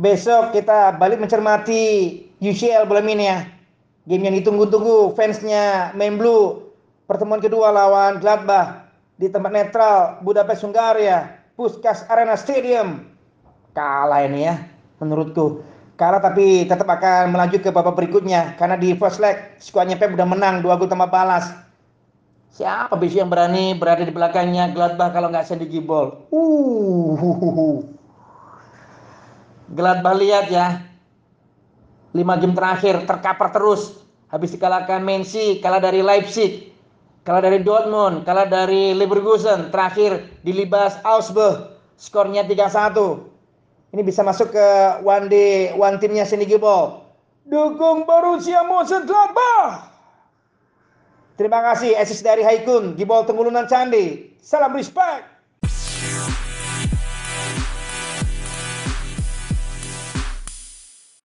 besok kita balik mencermati UCL bulan ini ya. Game yang ditunggu-tunggu fansnya main blue. Pertemuan kedua lawan Gladbach di tempat netral Budapest Hungaria, Puskas Arena Stadium. Kalah ini ya menurutku. Kalah tapi tetap akan melaju ke babak berikutnya karena di first leg skuadnya Pep udah menang dua gol tanpa balas. Siapa bisa yang berani berada di belakangnya Gladbach kalau nggak Sandy Gibol? Uh, Gladbach lihat ya, lima game terakhir terkapar terus. Habis dikalahkan Mensi, kalah dari Leipzig, kalah dari Dortmund, kalah dari Leverkusen, terakhir dilibas Augsburg, skornya 3-1. Ini bisa masuk ke one day one timnya Cindy Gibol. Dukung Borussia Mönchengladbach. Terima kasih assist dari Haikun, Gibol Tenggulunan Candi. Salam respect.